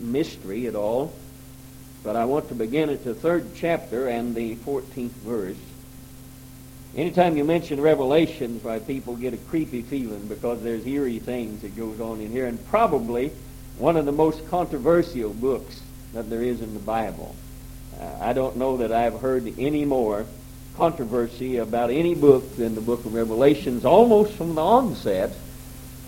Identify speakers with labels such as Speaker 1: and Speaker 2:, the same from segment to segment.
Speaker 1: mystery at all, but I want to begin at the third chapter and the 14th verse. Anytime you mention Revelations, why people get a creepy feeling because there's eerie things that goes on in here, and probably one of the most controversial books that there is in the Bible. Uh, I don't know that I've heard any more controversy about any book than the book of Revelations, almost from the onset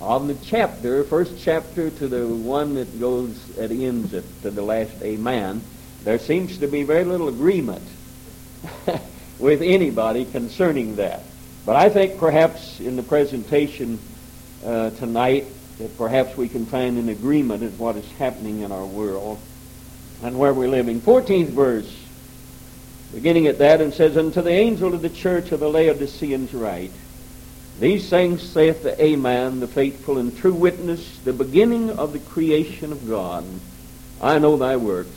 Speaker 1: of the chapter, first chapter to the one that goes that ends at to the last Amen. There seems to be very little agreement with anybody concerning that. But I think perhaps in the presentation uh, tonight that perhaps we can find an agreement in what is happening in our world and where we're living. 14th verse, beginning at that, and says, Unto the angel of the church of the Laodiceans write, These things saith the Amen, the faithful and true witness, the beginning of the creation of God. I know thy works,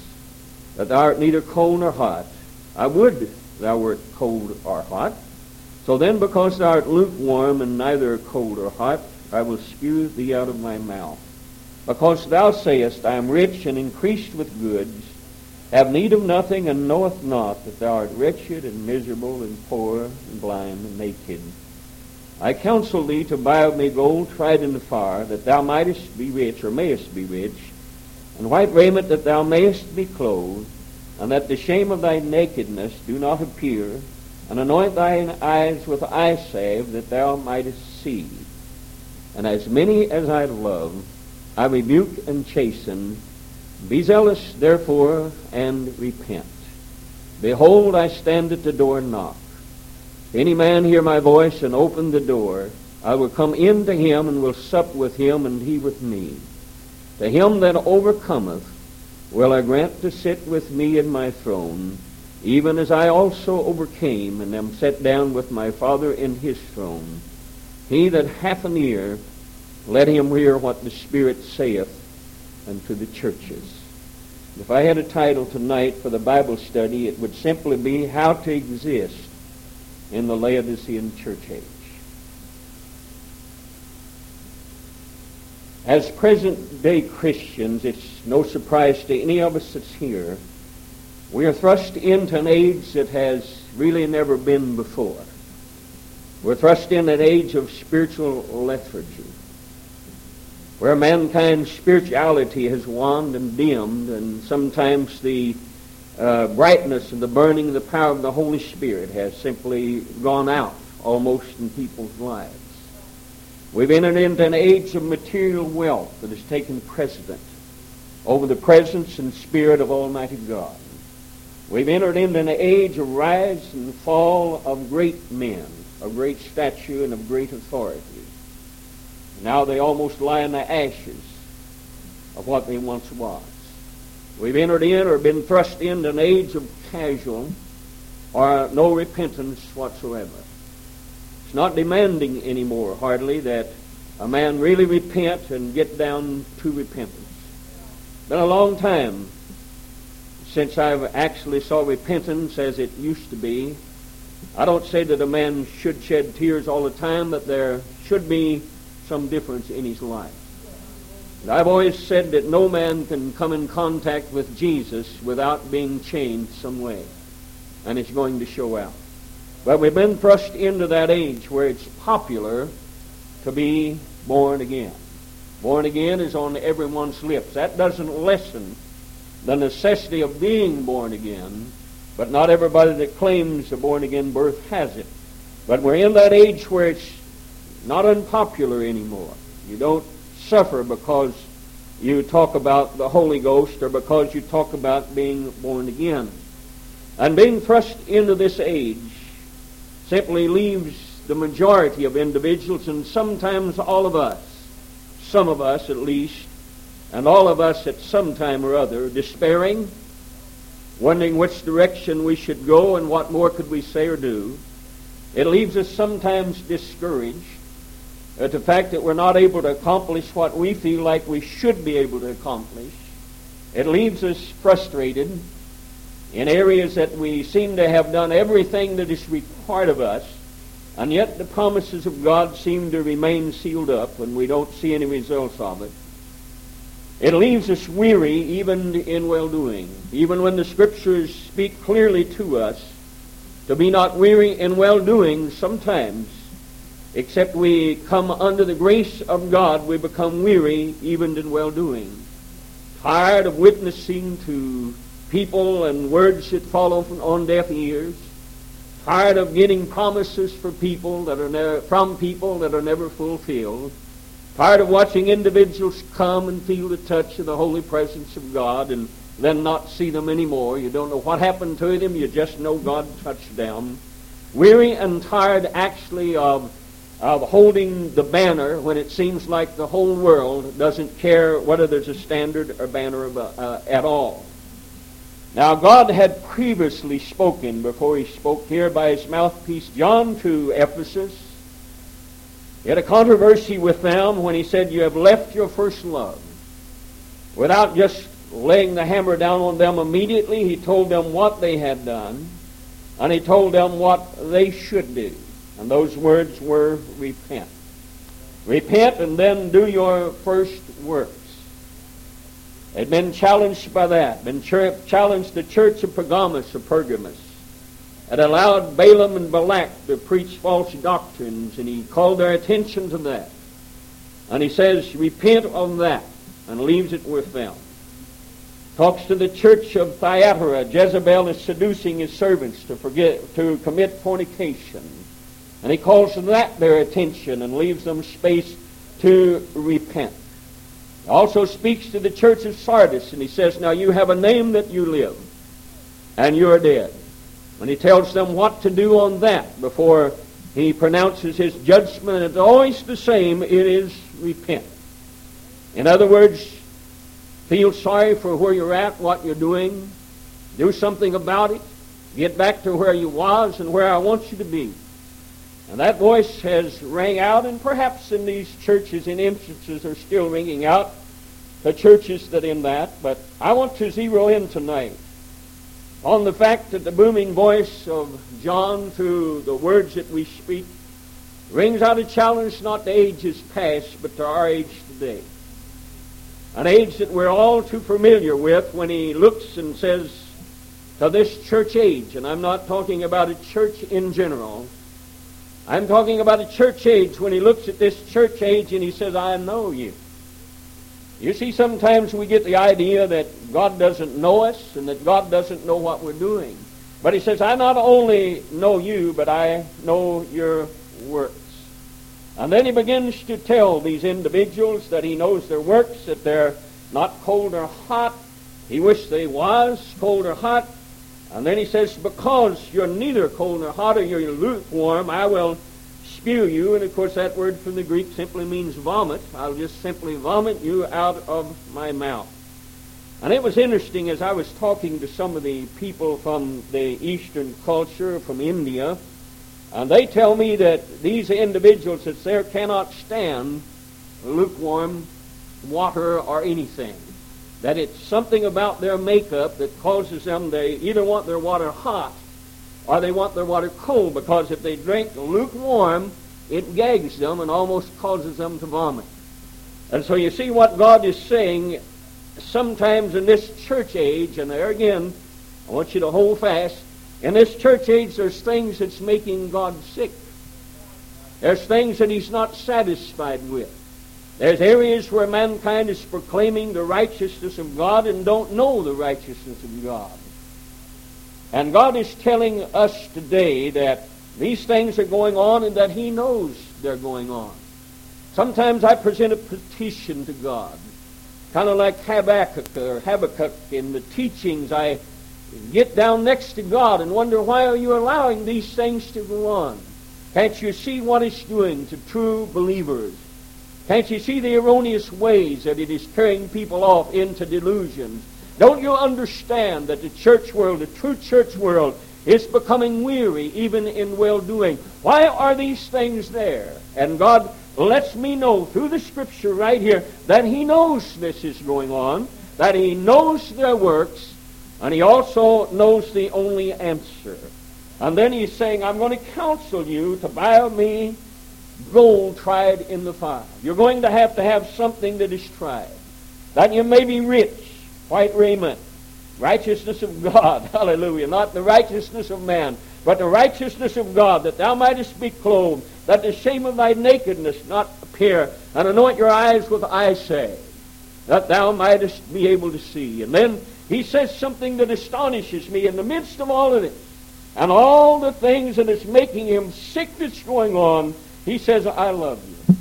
Speaker 1: that thou art neither cold nor hot. I would thou wert cold or hot. So then, because thou art lukewarm and neither cold or hot, I will spew thee out of my mouth. Because thou sayest, I am rich and increased with goods, have need of nothing, and knoweth not that thou art wretched and miserable and poor and blind and naked. I counsel thee to buy of me gold tried in the fire, that thou mightest be rich, or mayest be rich, and white raiment that thou mayest be clothed, and that the shame of thy nakedness do not appear, and anoint thine eyes with eye salve, that thou mightest see. And as many as I love, I rebuke and chasten. Be zealous, therefore, and repent. Behold, I stand at the door and knock. If any man hear my voice and open the door, I will come in to him and will sup with him and he with me. To him that overcometh will I grant to sit with me in my throne, even as I also overcame and am set down with my Father in his throne. He that hath an ear, let him hear what the Spirit saith unto the churches. If I had a title tonight for the Bible study, it would simply be How to Exist in the Laodicean Church Age. As present day Christians, it's no surprise to any of us that's here, we are thrust into an age that has really never been before. We're thrust in an age of spiritual lethargy, where mankind's spirituality has waned and dimmed, and sometimes the uh, brightness and the burning of the power of the Holy Spirit has simply gone out almost in people's lives. We've entered into an age of material wealth that has taken precedent over the presence and spirit of Almighty God. We've entered into an age of rise and fall of great men, of great stature and of great authority. Now they almost lie in the ashes of what they once was. We've entered in or been thrust into an age of casual or no repentance whatsoever. It's not demanding anymore, hardly, that a man really repent and get down to repentance. Been a long time since I've actually saw repentance as it used to be. I don't say that a man should shed tears all the time, but there should be some difference in his life. And I've always said that no man can come in contact with Jesus without being changed some way. And it's going to show out. But we've been thrust into that age where it's popular to be born again. Born again is on everyone's lips. That doesn't lessen the necessity of being born again, but not everybody that claims a born again birth has it. But we're in that age where it's not unpopular anymore. You don't suffer because you talk about the Holy Ghost or because you talk about being born again. And being thrust into this age simply leaves the majority of individuals and sometimes all of us, some of us at least, and all of us at some time or other, despairing, wondering which direction we should go and what more could we say or do. It leaves us sometimes discouraged at the fact that we're not able to accomplish what we feel like we should be able to accomplish. It leaves us frustrated in areas that we seem to have done everything that is required of us, and yet the promises of God seem to remain sealed up and we don't see any results of it. It leaves us weary even in well-doing. Even when the Scriptures speak clearly to us to be not weary in well-doing sometimes, except we come under the grace of God, we become weary even in well-doing. Tired of witnessing to people and words that fall on deaf ears. Tired of getting promises for people that are never, from people that are never fulfilled Tired of watching individuals come and feel the touch of the holy presence of God and then not see them anymore. You don't know what happened to them. You just know God touched them. Weary and tired actually of, of holding the banner when it seems like the whole world doesn't care whether there's a standard or banner uh, at all. Now, God had previously spoken before he spoke here by his mouthpiece John to Ephesus he had a controversy with them when he said, You have left your first love. Without just laying the hammer down on them immediately, he told them what they had done, and he told them what they should do. And those words were repent. Repent and then do your first works. They'd been challenged by that, been challenged the church of Pergamos or Pergamus had allowed Balaam and Balak to preach false doctrines, and he called their attention to that. And he says, repent of that, and leaves it with them. Talks to the church of Thyatira. Jezebel is seducing his servants to forget to commit fornication. And he calls to that their attention and leaves them space to repent. He also speaks to the church of Sardis, and he says, Now you have a name that you live, and you're dead. And he tells them what to do on that before he pronounces his judgment, And it's always the same. It is repent. In other words, feel sorry for where you're at, what you're doing, do something about it, get back to where you was and where I want you to be. And that voice has rang out, and perhaps in these churches, in instances, are still ringing out. The churches that in that, but I want to zero in tonight on the fact that the booming voice of John through the words that we speak rings out a challenge not to ages past, but to our age today. An age that we're all too familiar with when he looks and says to this church age, and I'm not talking about a church in general. I'm talking about a church age when he looks at this church age and he says, I know you. You see, sometimes we get the idea that God doesn't know us and that God doesn't know what we're doing. But he says, I not only know you, but I know your works. And then he begins to tell these individuals that he knows their works, that they're not cold or hot. He wished they was cold or hot. And then he says, because you're neither cold nor hot or you're lukewarm, I will spew you, and of course that word from the Greek simply means vomit. I'll just simply vomit you out of my mouth. And it was interesting as I was talking to some of the people from the Eastern culture, from India, and they tell me that these individuals that there cannot stand lukewarm water or anything. That it's something about their makeup that causes them, they either want their water hot or they want their water cold because if they drink lukewarm, it gags them and almost causes them to vomit. And so you see what God is saying sometimes in this church age, and there again, I want you to hold fast. In this church age, there's things that's making God sick. There's things that He's not satisfied with. There's areas where mankind is proclaiming the righteousness of God and don't know the righteousness of God. And God is telling us today that these things are going on and that He knows they're going on. Sometimes I present a petition to God, kind of like Habakkuk or Habakkuk in the teachings. I get down next to God and wonder, why are you allowing these things to go on? Can't you see what it's doing to true believers? Can't you see the erroneous ways that it is carrying people off into delusions? Don't you understand that the church world, the true church world, is becoming weary even in well-doing? Why are these things there? And God lets me know through the scripture right here that he knows this is going on, that he knows their works, and he also knows the only answer. And then he's saying, I'm going to counsel you to buy me gold tried in the fire. You're going to have to have something that is tried. that you may be rich, white raiment, righteousness of God, hallelujah, not the righteousness of man, but the righteousness of God, that thou mightest be clothed, that the shame of thy nakedness not appear, and anoint your eyes with eye salve, that thou mightest be able to see. And then he says something that astonishes me in the midst of all of this, and all the things that is making him sick that's going on, he says, I love you.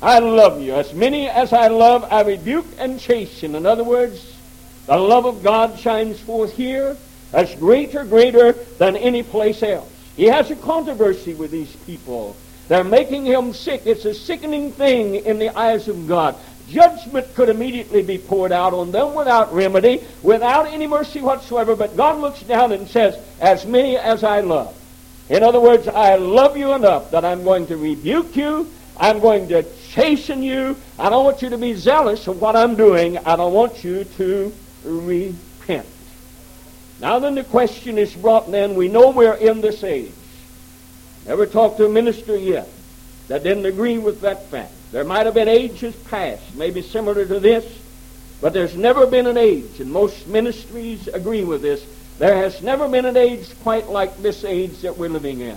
Speaker 1: I love you. As many as I love, I rebuke and chasten. In other words, the love of God shines forth here as greater, greater than any place else. He has a controversy with these people. They're making him sick. It's a sickening thing in the eyes of God. Judgment could immediately be poured out on them without remedy, without any mercy whatsoever. But God looks down and says, As many as I love. In other words, I love you enough that I'm going to rebuke you. I'm going to chasten you. I don't want you to be zealous of what I'm doing. I don't want you to repent. Now then the question is brought then, we know we're in this age. Never talked to a minister yet that didn't agree with that fact. There might have been ages past, maybe similar to this, but there's never been an age, and most ministries agree with this, there has never been an age quite like this age that we're living in.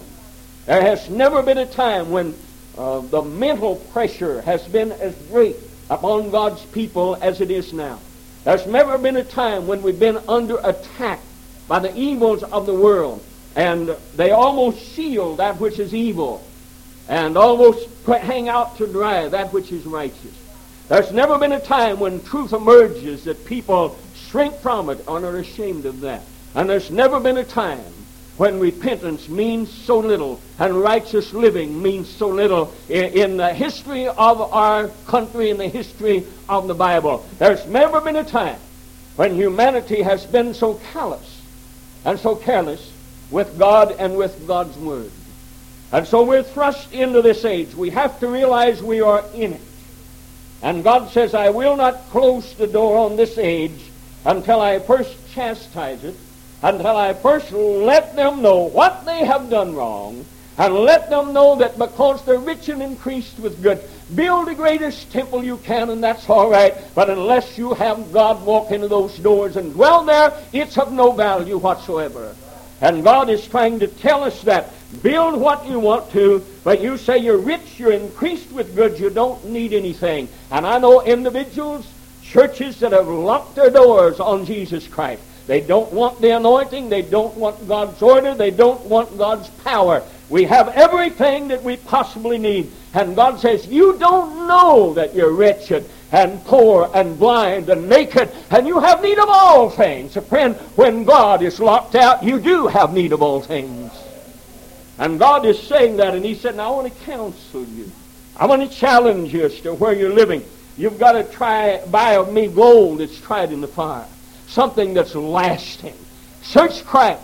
Speaker 1: There has never been a time when uh, the mental pressure has been as great upon God's people as it is now. There's never been a time when we've been under attack by the evils of the world, and they almost shield that which is evil, and almost hang out to dry that which is righteous. There's never been a time when truth emerges that people shrink from it and are ashamed of that. And there's never been a time when repentance means so little and righteous living means so little in, the history of our country, in the history of the Bible. There's never been a time when humanity has been so callous and so careless with God and with God's Word. And so we're thrust into this age. We have to realize we are in it. And God says, I will not close the door on this age until I first chastise it until I first let them know what they have done wrong and let them know that because they're rich and increased with good, build the greatest temple you can and that's all right. But unless you have God walk into those doors and dwell there, it's of no value whatsoever. And God is trying to tell us that. Build what you want to, but you say you're rich, you're increased with goods, you don't need anything. And I know individuals, churches that have locked their doors on Jesus Christ. They don't want the anointing. They don't want God's order. They don't want God's power. We have everything that we possibly need. And God says, You don't know that you're wretched and poor and blind and naked, and you have need of all things. So, friend, when God is locked out, you do have need of all things. And God is saying that, and He said, Now I want to counsel you. I want to challenge you as to where you're living. You've got to try buy of me gold that's tried in the fire something that's lasting. Search Christ.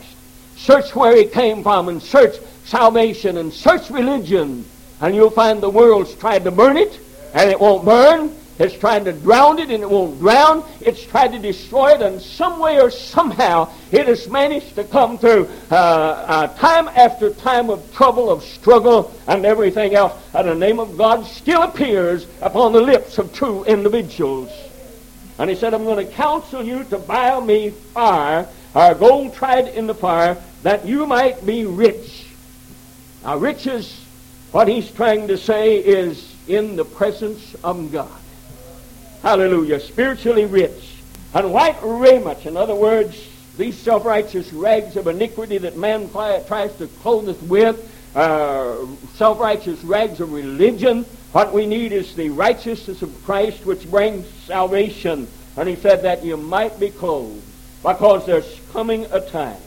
Speaker 1: Search where he came from and search salvation and search religion. And you'll find the world's tried to burn it and it won't burn. It's trying to drown it and it won't drown. It's tried to destroy it and some way or somehow it has managed to come through uh, uh, time after time of trouble, of struggle, and everything else. And the name of God still appears upon the lips of true individuals. And he said, I'm going to counsel you to buy me fire, or gold tried in the fire, that you might be rich. Now, riches, what he's trying to say is in the presence of God. Hallelujah. Spiritually rich. And white raiment, in other words, these self-righteous rags of iniquity that man tries to clothe us with, uh, self-righteous rags of religion, what we need is the righteousness of Christ which brings salvation. And he said that you might be clothed because there's coming a time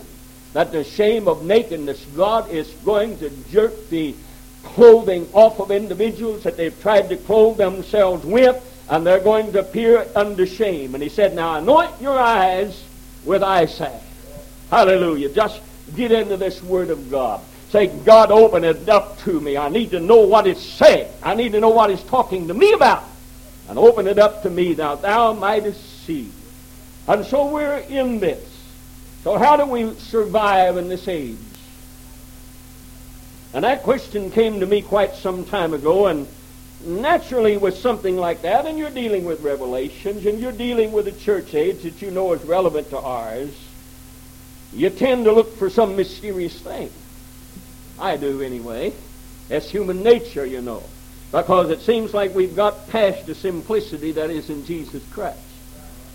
Speaker 1: that the shame of nakedness, God is going to jerk the clothing off of individuals that they've tried to clothe themselves with, and they're going to appear under shame. And he said, Now anoint your eyes with eye. Hallelujah. Just get into this word of God. Say, God, open it up to me. I need to know what it's saying. I need to know what it's talking to me about. And open it up to me that thou mightest see. And so we're in this. So how do we survive in this age? And that question came to me quite some time ago, and naturally with something like that, and you're dealing with revelations, and you're dealing with a church age that you know is relevant to ours, you tend to look for some mysterious thing. I do anyway. That's human nature, you know. Because it seems like we've got past the simplicity that is in Jesus Christ.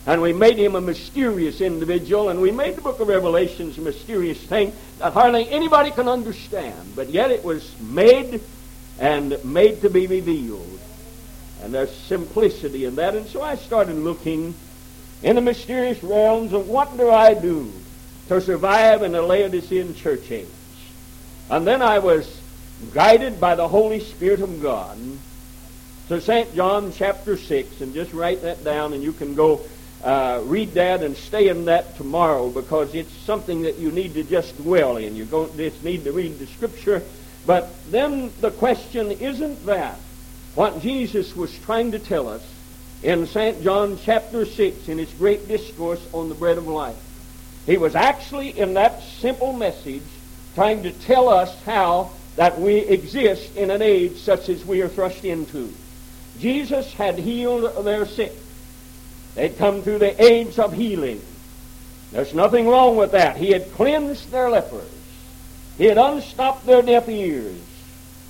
Speaker 1: And we made him a mysterious individual, and we made the book of Revelations a mysterious thing that hardly anybody can understand. But yet it was made and made to be revealed. And there's simplicity in that. And so I started looking in the mysterious realms of what do I do to survive in the Laodicean church age. And then I was guided by the Holy Spirit of God to St. John chapter 6, and just write that down, and you can go uh, read that and stay in that tomorrow because it's something that you need to just dwell in. You don't just need to read the Scripture. But then the question isn't that what Jesus was trying to tell us in St. John chapter 6 in his great discourse on the bread of life. He was actually in that simple message trying to tell us how that we exist in an age such as we are thrust into. Jesus had healed their sick. They'd come through the age of healing. There's nothing wrong with that. He had cleansed their lepers. He had unstopped their deaf ears.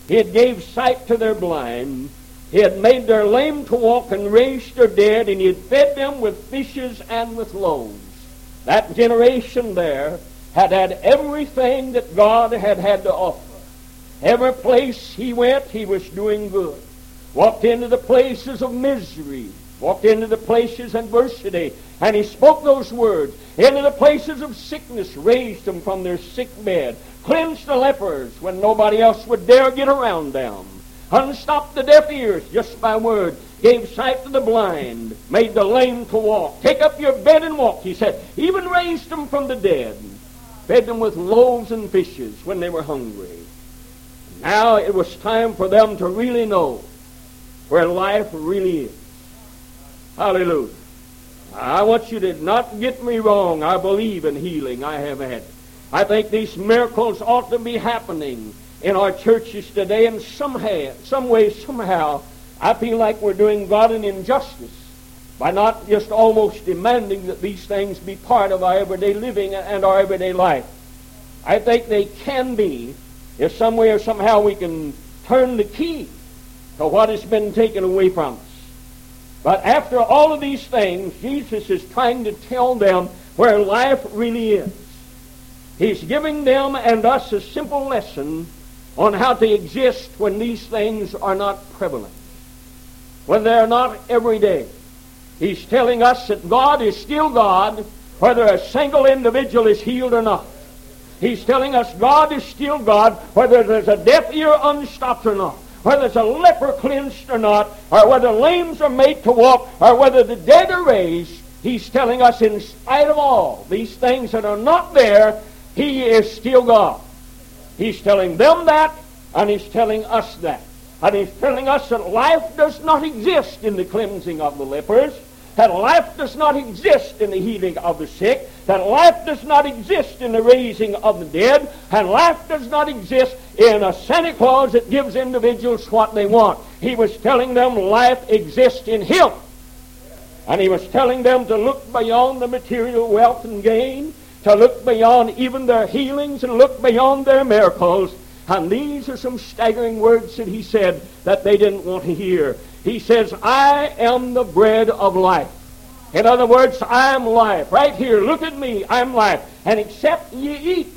Speaker 1: He had gave sight to their blind. He had made their lame to walk and raised their dead, and he had fed them with fishes and with loaves. That generation there had had everything that God had had to offer. Every place he went, he was doing good. Walked into the places of misery, walked into the places of adversity, and he spoke those words. Into the places of sickness, raised them from their sick bed, cleansed the lepers when nobody else would dare get around them, unstopped the deaf ears just by word, gave sight to the blind, made the lame to walk. Take up your bed and walk, he said. Even raised them from the dead, fed them with loaves and fishes when they were hungry. Now it was time for them to really know where life really is. Hallelujah. I want you to not get me wrong. I believe in healing. I have had. I think these miracles ought to be happening in our churches today, and somehow, some way, somehow, I feel like we're doing God an injustice by not just almost demanding that these things be part of our everyday living and our everyday life. I think they can be if some way or somehow we can turn the key to what has been taken away from us. But after all of these things, Jesus is trying to tell them where life really is. He's giving them and us a simple lesson on how to exist when these things are not prevalent, when they're not every day. He's telling us that God is still God, whether a single individual is healed or not. He's telling us God is still God, whether there's a deaf ear unstopped or not, whether there's a leper cleansed or not, or whether lames are made to walk, or whether the dead are raised. He's telling us, in spite of all these things that are not there, He is still God. He's telling them that, and He's telling us that. And He's telling us that life does not exist in the cleansing of the lepers that life does not exist in the healing of the sick, that life does not exist in the raising of the dead, and life does not exist in a Santa Claus that gives individuals what they want. He was telling them life exists in Him. And he was telling them to look beyond the material wealth and gain, to look beyond even their healings and look beyond their miracles. And these are some staggering words that he said that they didn't want to hear. He says, I am the bread of life. In other words, I am life. Right here, look at me, I am life. And except ye eat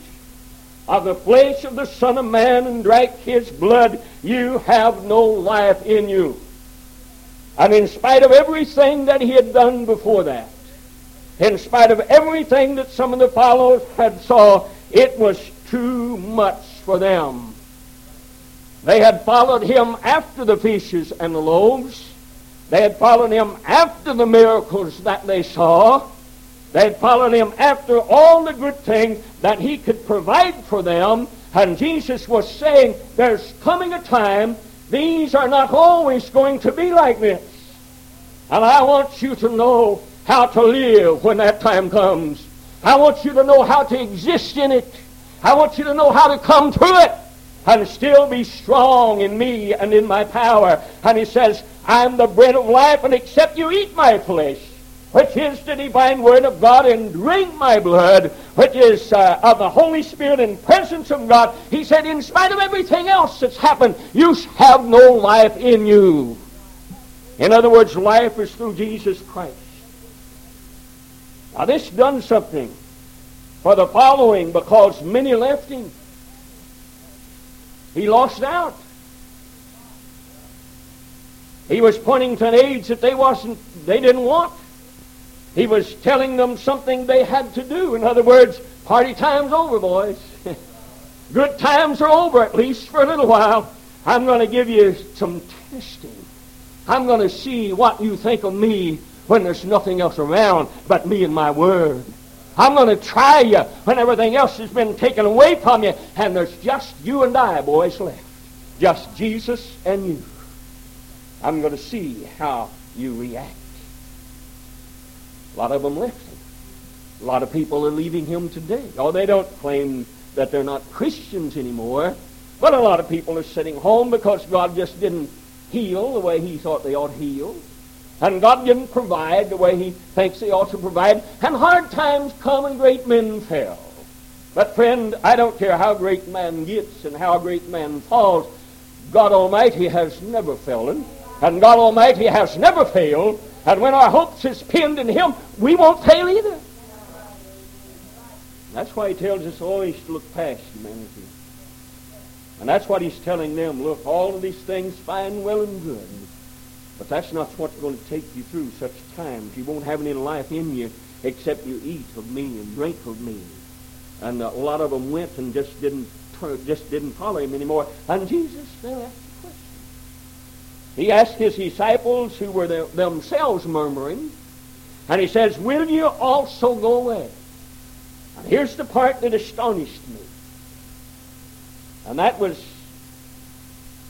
Speaker 1: of the flesh of the Son of Man and drink his blood, you have no life in you. And in spite of everything that he had done before that, in spite of everything that some of the followers had saw, it was too much for them. They had followed him after the fishes and the loaves. They had followed him after the miracles that they saw. They had followed him after all the good things that he could provide for them. And Jesus was saying, there's coming a time, these are not always going to be like this. And I want you to know how to live when that time comes. I want you to know how to exist in it. I want you to know how to come through it. and still be strong in me and in my power. And he says, I'm the bread of life, and except you eat my flesh, which is the divine word of God, and drink my blood, which is uh, of the Holy Spirit and presence of God, he said, in spite of everything else that's happened, you have no life in you. In other words, life is through Jesus Christ. Now this done something for the following because many left him. He lost out. He was pointing to an age that they wasn't they didn't want. He was telling them something they had to do. In other words, party time's over, boys. Good times are over, at least for a little while. I'm going to give you some testing. I'm going to see what you think of me when there's nothing else around but me and my word. I'm going to try you when everything else has been taken away from you and there's just you and I, boys, left. Just Jesus and you. I'm going to see how you react. A lot of them left him. A lot of people are leaving him today. Oh, they don't claim that they're not Christians anymore, but a lot of people are sitting home because God just didn't heal the way he thought they ought to heal. And God didn't provide the way he thinks he ought to provide. And hard times come and great men fell. But friend, I don't care how great man gets and how great man falls. God Almighty has never fallen. And God Almighty has never failed. And when our hopes is pinned in Him, we won't fail either. That's why He tells us always to look past humanity. And that's what He's telling them. Look, all of these things fine, well, and good. But that's not what's going to take you through such times. You won't have any life in you except you eat of me and drink of me. And a lot of them went and just didn't just didn't follow him anymore. And Jesus then asked a question. He asked his disciples who were the, themselves murmuring, and he says, Will you also go away? And here's the part that astonished me. And that was,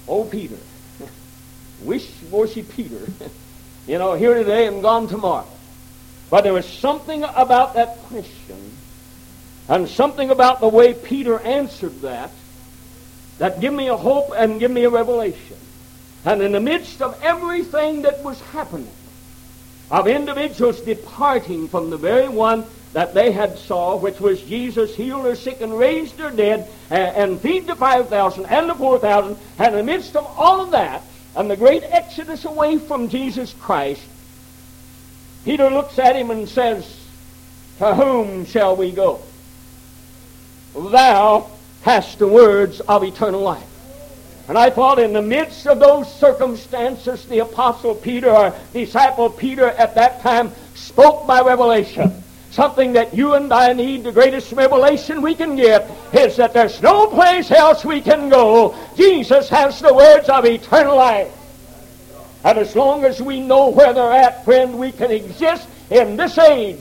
Speaker 1: oh, Peter. Wish washy Peter. you know, here today and gone tomorrow. But there was something about that question and something about the way Peter answered that that give me a hope and give me a revelation. And in the midst of everything that was happening, of individuals departing from the very one that they had saw, which was Jesus heal their sick and raise their dead and, and feed the 5,000 and the 4,000, and in the midst of all of that, and the great exodus away from Jesus Christ, Peter looks at him and says, To whom shall we go? Thou hast the words of eternal life. And I thought in the midst of those circumstances, the Apostle Peter, or disciple Peter at that time, spoke by revelation. Something that you and I need, the greatest revelation we can get, is that there's no place else we can go. Jesus has the words of eternal life. And as long as we know where they're at, friend, we can exist in this age.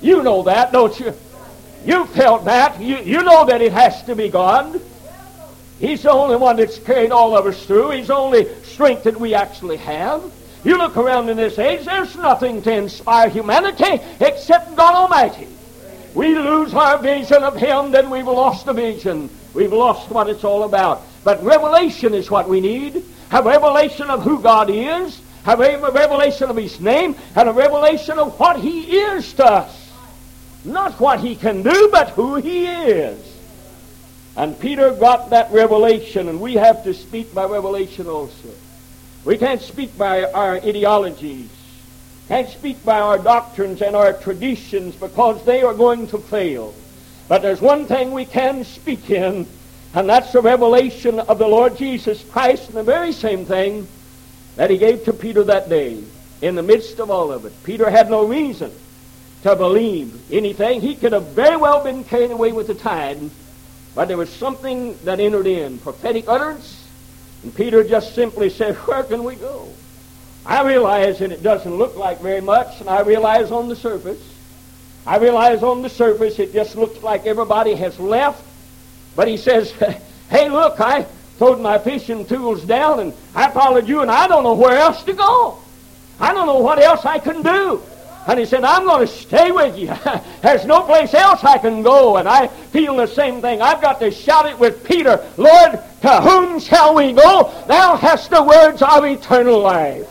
Speaker 1: You know that, don't you? You felt that. You, you know that it has to be God. He's the only one that's carried all of us through. He's the only strength that we actually have. You look around in this age, there's nothing to inspire humanity except God Almighty. We lose our vision of Him, then we've lost the vision. We've lost what it's all about. But revelation is what we need. A revelation of who God is, a revelation of His name, and a revelation of what He is to us. Not what He can do, but who He is. And Peter got that revelation, and we have to speak by revelation also. We can't speak by our ideologies, can't speak by our doctrines and our traditions because they are going to fail. But there's one thing we can speak in, and that's the revelation of the Lord Jesus Christ, and the very same thing that he gave to Peter that day in the midst of all of it. Peter had no reason to believe anything. He could have very well been carried away with the tide but there was something that entered in, prophetic utterance, and Peter just simply said, Where can we go? I realize that it doesn't look like very much, and I realize on the surface, I realize on the surface it just looks like everybody has left. But he says, Hey, look, I throwed my fishing tools down and I followed you, and I don't know where else to go. I don't know what else I can do. And he said, I'm going to stay with you. There's no place else I can go. And I feel the same thing. I've got to shout it with Peter. Lord, to whom shall we go? Thou hast the words of eternal life.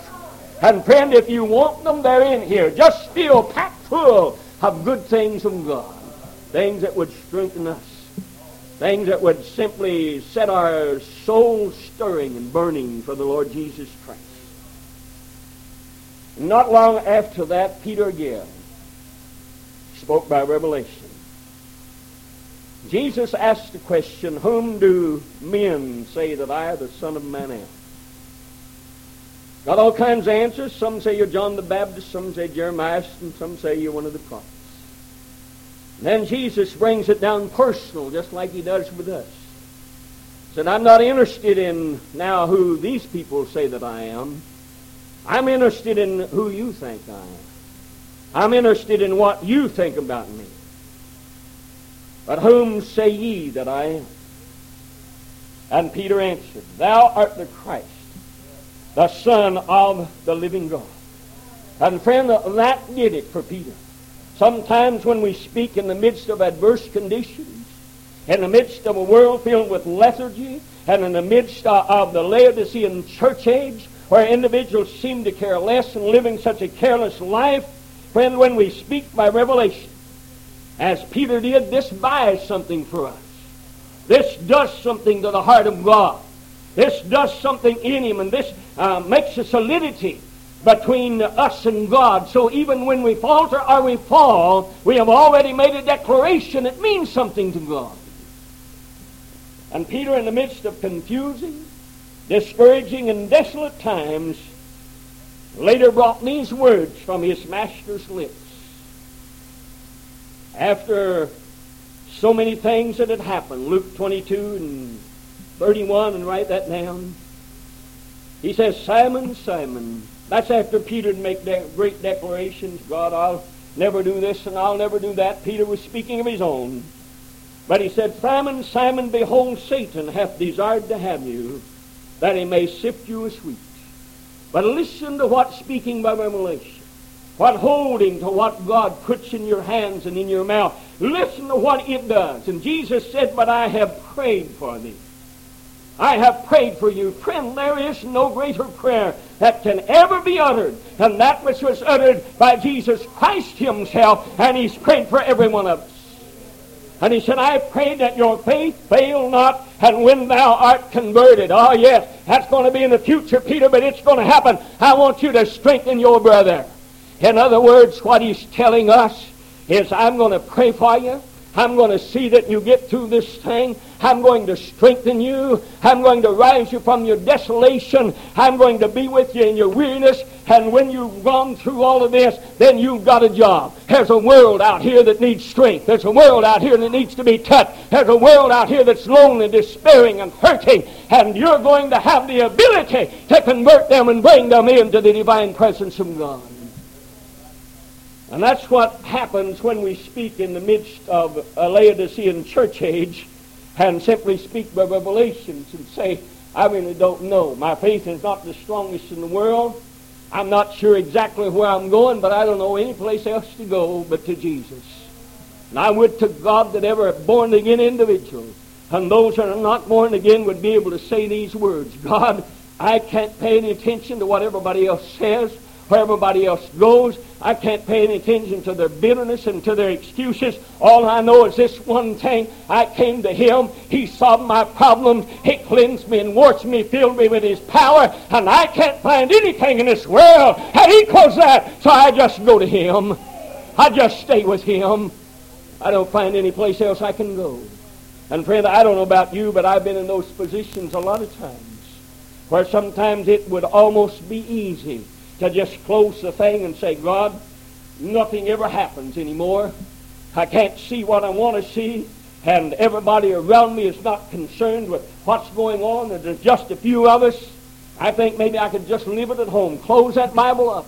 Speaker 1: And friend, if you want them, they're in here. Just feel packed full of good things from God. Things that would strengthen us. Things that would simply set our souls stirring and burning for the Lord Jesus Christ. Not long after that, Peter again spoke by revelation. Jesus asked the question, Whom do men say that I, the Son of Man, am? Got all kinds of answers. Some say you're John the Baptist, some say Jeremiah, and some say you're one of the prophets. then Jesus brings it down personal, just like he does with us. Said, I'm not interested in now who these people say that I am. I'm interested in who you think I am. I'm interested in what you think about me. But whom say ye that I am? And Peter answered, Thou art the Christ, the Son of the living God. And friend, that did it for Peter. Sometimes when we speak in the midst of adverse conditions, in the midst of a world filled with lethargy, and in the midst of the Laodicean church age, where individuals seem to care less and living such a careless life, friend, when we speak by revelation, as Peter did, this buys something for us. This does something to the heart of God. This does something in him, and this uh, makes a solidity between us and God. So even when we falter or we fall, we have already made a declaration. It means something to God. And Peter, in the midst of confusing, discouraging and desolate times, later brought these words from his master's lips. After so many things that had happened, Luke 22 and 31, and write that down. He says, Simon, Simon. That's after Peter would make de- great declarations. God, I'll never do this and I'll never do that. Peter was speaking of his own. But he said, Simon, Simon, behold, Satan hath desired to have you, that he may sift you as wheat. But listen to what speaking by revelation, what holding to what God puts in your hands and in your mouth. Listen to what it does. And Jesus said, But I have prayed for thee. I have prayed for you. Friend, there is no greater prayer that can ever be uttered than that which was uttered by Jesus Christ himself, and he's prayed for every one of us. And he said, I pray that your faith fail not, and when thou art converted. Oh, yes, that's going to be in the future, Peter, but it's going to happen. I want you to strengthen your brother. In other words, what he's telling us is, I'm going to pray for you. I'm going to see that you get through this thing. I'm going to strengthen you. I'm going to rise you from your desolation. I'm going to be with you in your weariness. And when you've gone through all of this, then you've got a job. There's a world out here that needs strength. There's a world out here that needs to be touched. There's a world out here that's lonely, despairing, and hurting. And you're going to have the ability to convert them and bring them into the divine presence of God. And that's what happens when we speak in the midst of a Laodicean church age and simply speak by revelations and say, I really don't know. My faith is not the strongest in the world. I'm not sure exactly where I'm going, but I don't know any place else to go but to Jesus. And I would to God that every born again individual and those that are not born again would be able to say these words God, I can't pay any attention to what everybody else says where everybody else goes. I can't pay any attention to their bitterness and to their excuses. All I know is this one thing. I came to Him. He solved my problems. He cleansed me and washed me, filled me with His power. And I can't find anything in this world that equals that. So I just go to Him. I just stay with Him. I don't find any place else I can go. And friend, I don't know about you, but I've been in those positions a lot of times where sometimes it would almost be easy to just close the thing and say, God, nothing ever happens anymore. I can't see what I want to see, and everybody around me is not concerned with what's going on, and there's just a few of us. I think maybe I could just leave it at home, close that Bible up,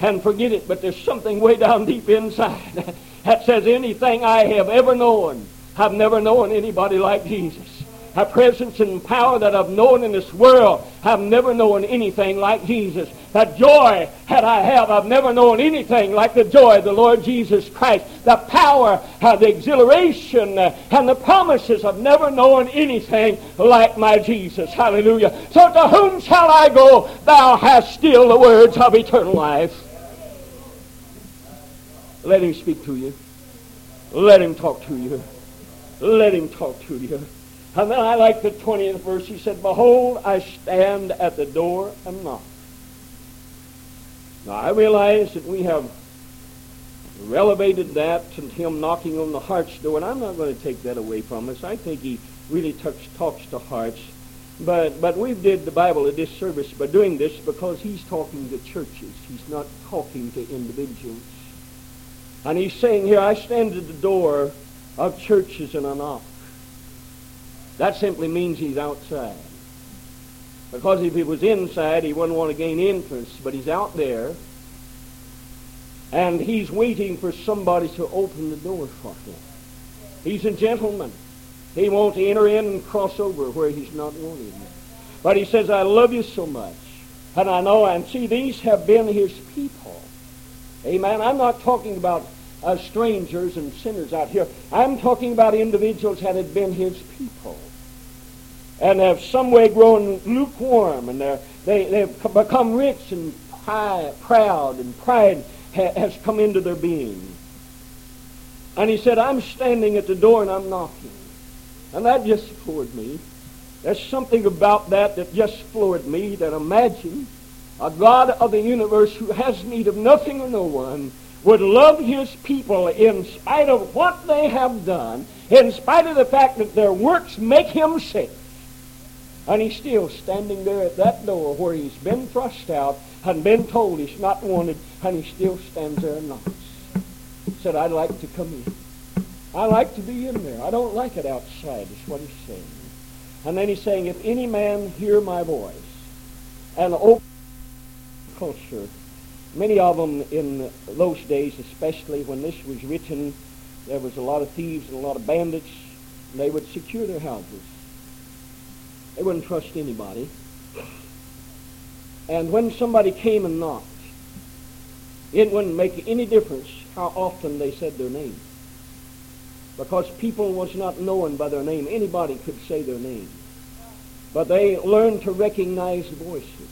Speaker 1: and forget it. But there's something way down deep inside that says anything I have ever known, I've never known anybody like Jesus. A presence and power that I've known in this world. I've never known anything like Jesus. That joy that I have, I've never known anything like the joy of the Lord Jesus Christ. The power, uh, the exhilaration, uh, and the promises. I've never known anything like my Jesus. Hallelujah. So to whom shall I go? Thou hast still the words of eternal life. Let him speak to you. Let him talk to you. Let him talk to you. And then I like the 20th verse. He said, Behold, I stand at the door and knock. Now, I realize that we have relevated that to him knocking on the heart's door, and I'm not going to take that away from us. I think he really touch, talks to hearts. But, but we did the Bible a disservice by doing this because he's talking to churches. He's not talking to individuals. And he's saying here, I stand at the door of churches and I knock. That simply means he's outside. Because if he was inside, he wouldn't want to gain entrance, but he's out there, and he's waiting for somebody to open the door for him. He's a gentleman. He won't enter in and cross over where he's not wanted. But he says, I love you so much. And I know, and see, these have been his people. Amen. I'm not talking about uh, strangers and sinners out here. I'm talking about individuals that had been his people and have some way grown lukewarm and they, they've become rich and proud and pride ha- has come into their being. And he said, I'm standing at the door and I'm knocking. And that just floored me. There's something about that that just floored me that imagine a God of the universe who has need of nothing or no one would love his people in spite of what they have done, in spite of the fact that their works make him sick. And he's still standing there at that door where he's been thrust out and been told he's not wanted, and he still stands there and knocks. Said, I'd like to come in. I like to be in there. I don't like it outside, is what he's saying. And then he's saying, if any man hear my voice and open culture, many of them in those days, especially when this was written, there was a lot of thieves and a lot of bandits. And they would secure their houses. They wouldn't trust anybody. And when somebody came and knocked, it wouldn't make any difference how often they said their name. Because people was not known by their name. Anybody could say their name. But they learned to recognize voices.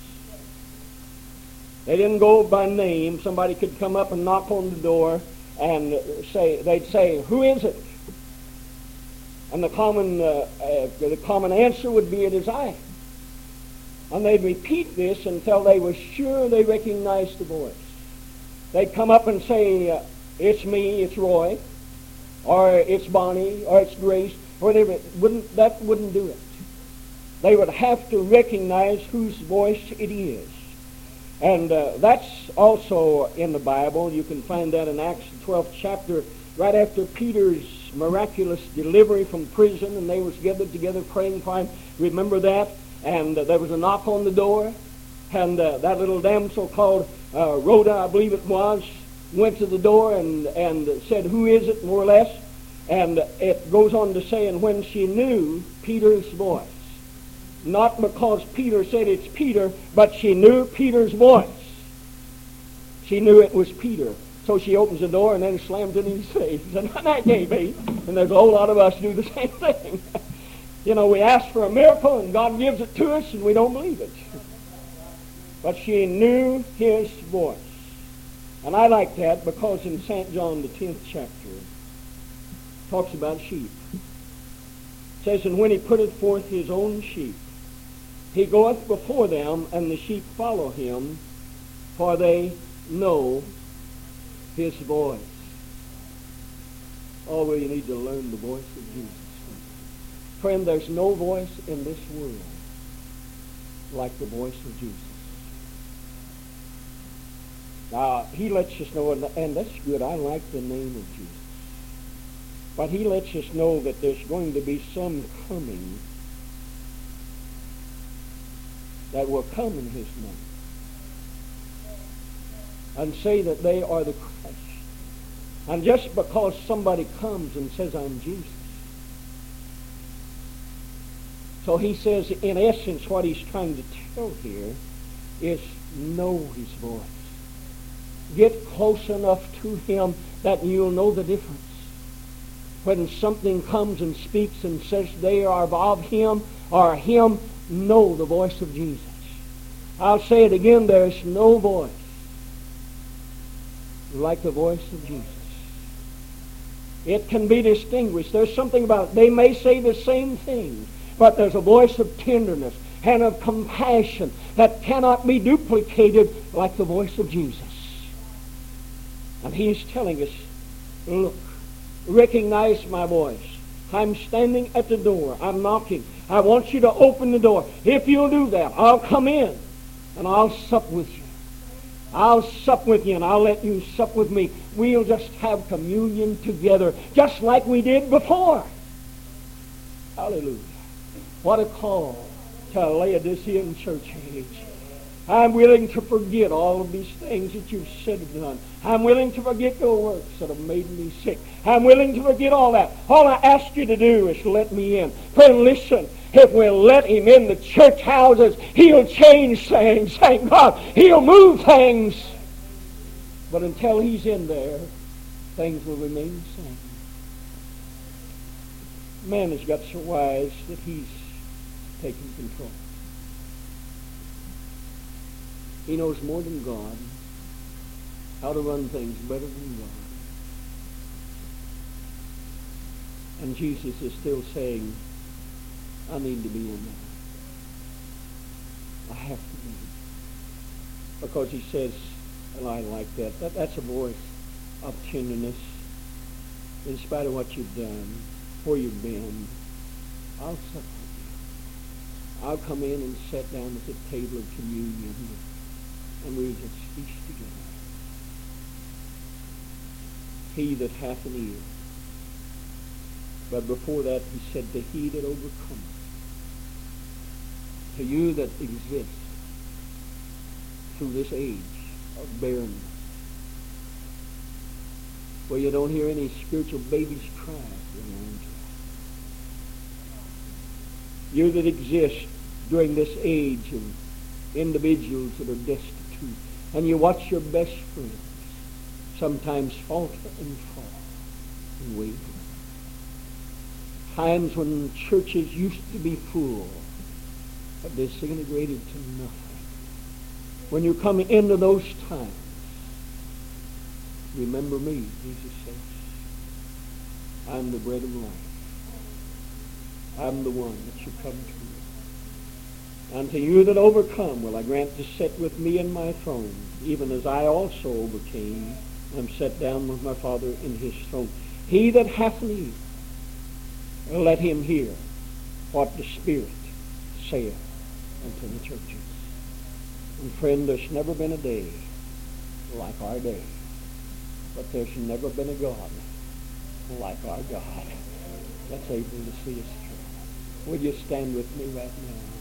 Speaker 1: They didn't go by name. Somebody could come up and knock on the door and say, they'd say, who is it? And the common, uh, uh, the common answer would be, it is I. And they'd repeat this until they were sure they recognized the voice. They'd come up and say, uh, it's me, it's Roy, or it's Bonnie, or it's Grace, or whatever. Wouldn't, that wouldn't do it. They would have to recognize whose voice it is. And uh, that's also in the Bible. You can find that in Acts 12th chapter, right after Peter's miraculous delivery from prison, and they was gathered together praying for him. Remember that? And uh, there was a knock on the door, and uh, that little damsel called uh, Rhoda, I believe it was, went to the door and, and said, who is it, more or less? And it goes on to say, and when she knew Peter's voice, not because Peter said it's Peter, but she knew Peter's voice. She knew it was Peter. So she opens the door and then slams it in his face. And that gave me. And there's a whole lot of us do the same thing. you know, we ask for a miracle and God gives it to us and we don't believe it. But she knew his voice. And I like that because in St. John, the 10th chapter, talks about sheep. It says, And when he putteth forth his own sheep, he goeth before them, and the sheep follow him, for they know his voice. Oh, well, you need to learn the voice of Jesus. Friend, there's no voice in this world like the voice of Jesus. Now, he lets us know, and that's good. I like the name of Jesus. But he lets us know that there's going to be some coming that will come in his name and say that they are the. And just because somebody comes and says, I'm Jesus, So he says, in essence, what he's trying to tell here is know his voice. Get close enough to him that you'll know the difference. When something comes and speaks and says they are of him or him, know the voice of Jesus. I'll say it again, there's no voice like the voice of Jesus. It can be distinguished. There's something about it. They may say the same thing, but there's a voice of tenderness and of compassion that cannot be duplicated like the voice of Jesus. And he's telling us, look, recognize my voice. I'm standing at the door. I'm knocking. I want you to open the door. If you'll do that, I'll come in and I'll sup with you. I'll sup with you and I'll let you sup with me. We'll just have communion together just like we did before. Hallelujah. What a call to Laodicean church age. I'm willing to forget all of these things that you've said and done. I'm willing to forget your works that have made me sick. I'm willing to forget all that. All I ask you to do is let me in. Friend, listen. If we'll let him in the church houses, he'll change things. Thank God. He'll move things. But until he's in there, things will remain the same. Man has got so wise that he's taking control. He knows more than God how to run things better than God. And Jesus is still saying, I need to be in there. I have to be. Because he says, I like that, that that's a voice of tenderness. In spite of what you've done, where you've been, I'll sup. I'll come in and sit down at the table of communion and we'll just feast together. He that hath an ear. But before that, he said, to he that overcometh to you that exist through this age of barrenness, where you don't hear any spiritual babies cry around you. You that exist during this age of individuals that are destitute, and you watch your best friends sometimes falter and fall and waver. Times when churches used to be full have disintegrated to nothing. When you come into those times, remember me, Jesus says. I'm the bread of life. I'm the one that you come to. And to you that overcome will I grant to sit with me in my throne, even as I also overcame and set down with my Father in his throne. He that hath ear, let him hear what the Spirit saith unto the churches. And friend, there's never been a day like our day. But there's never been a God like our God that's able to see us through. Will you stand with me right now?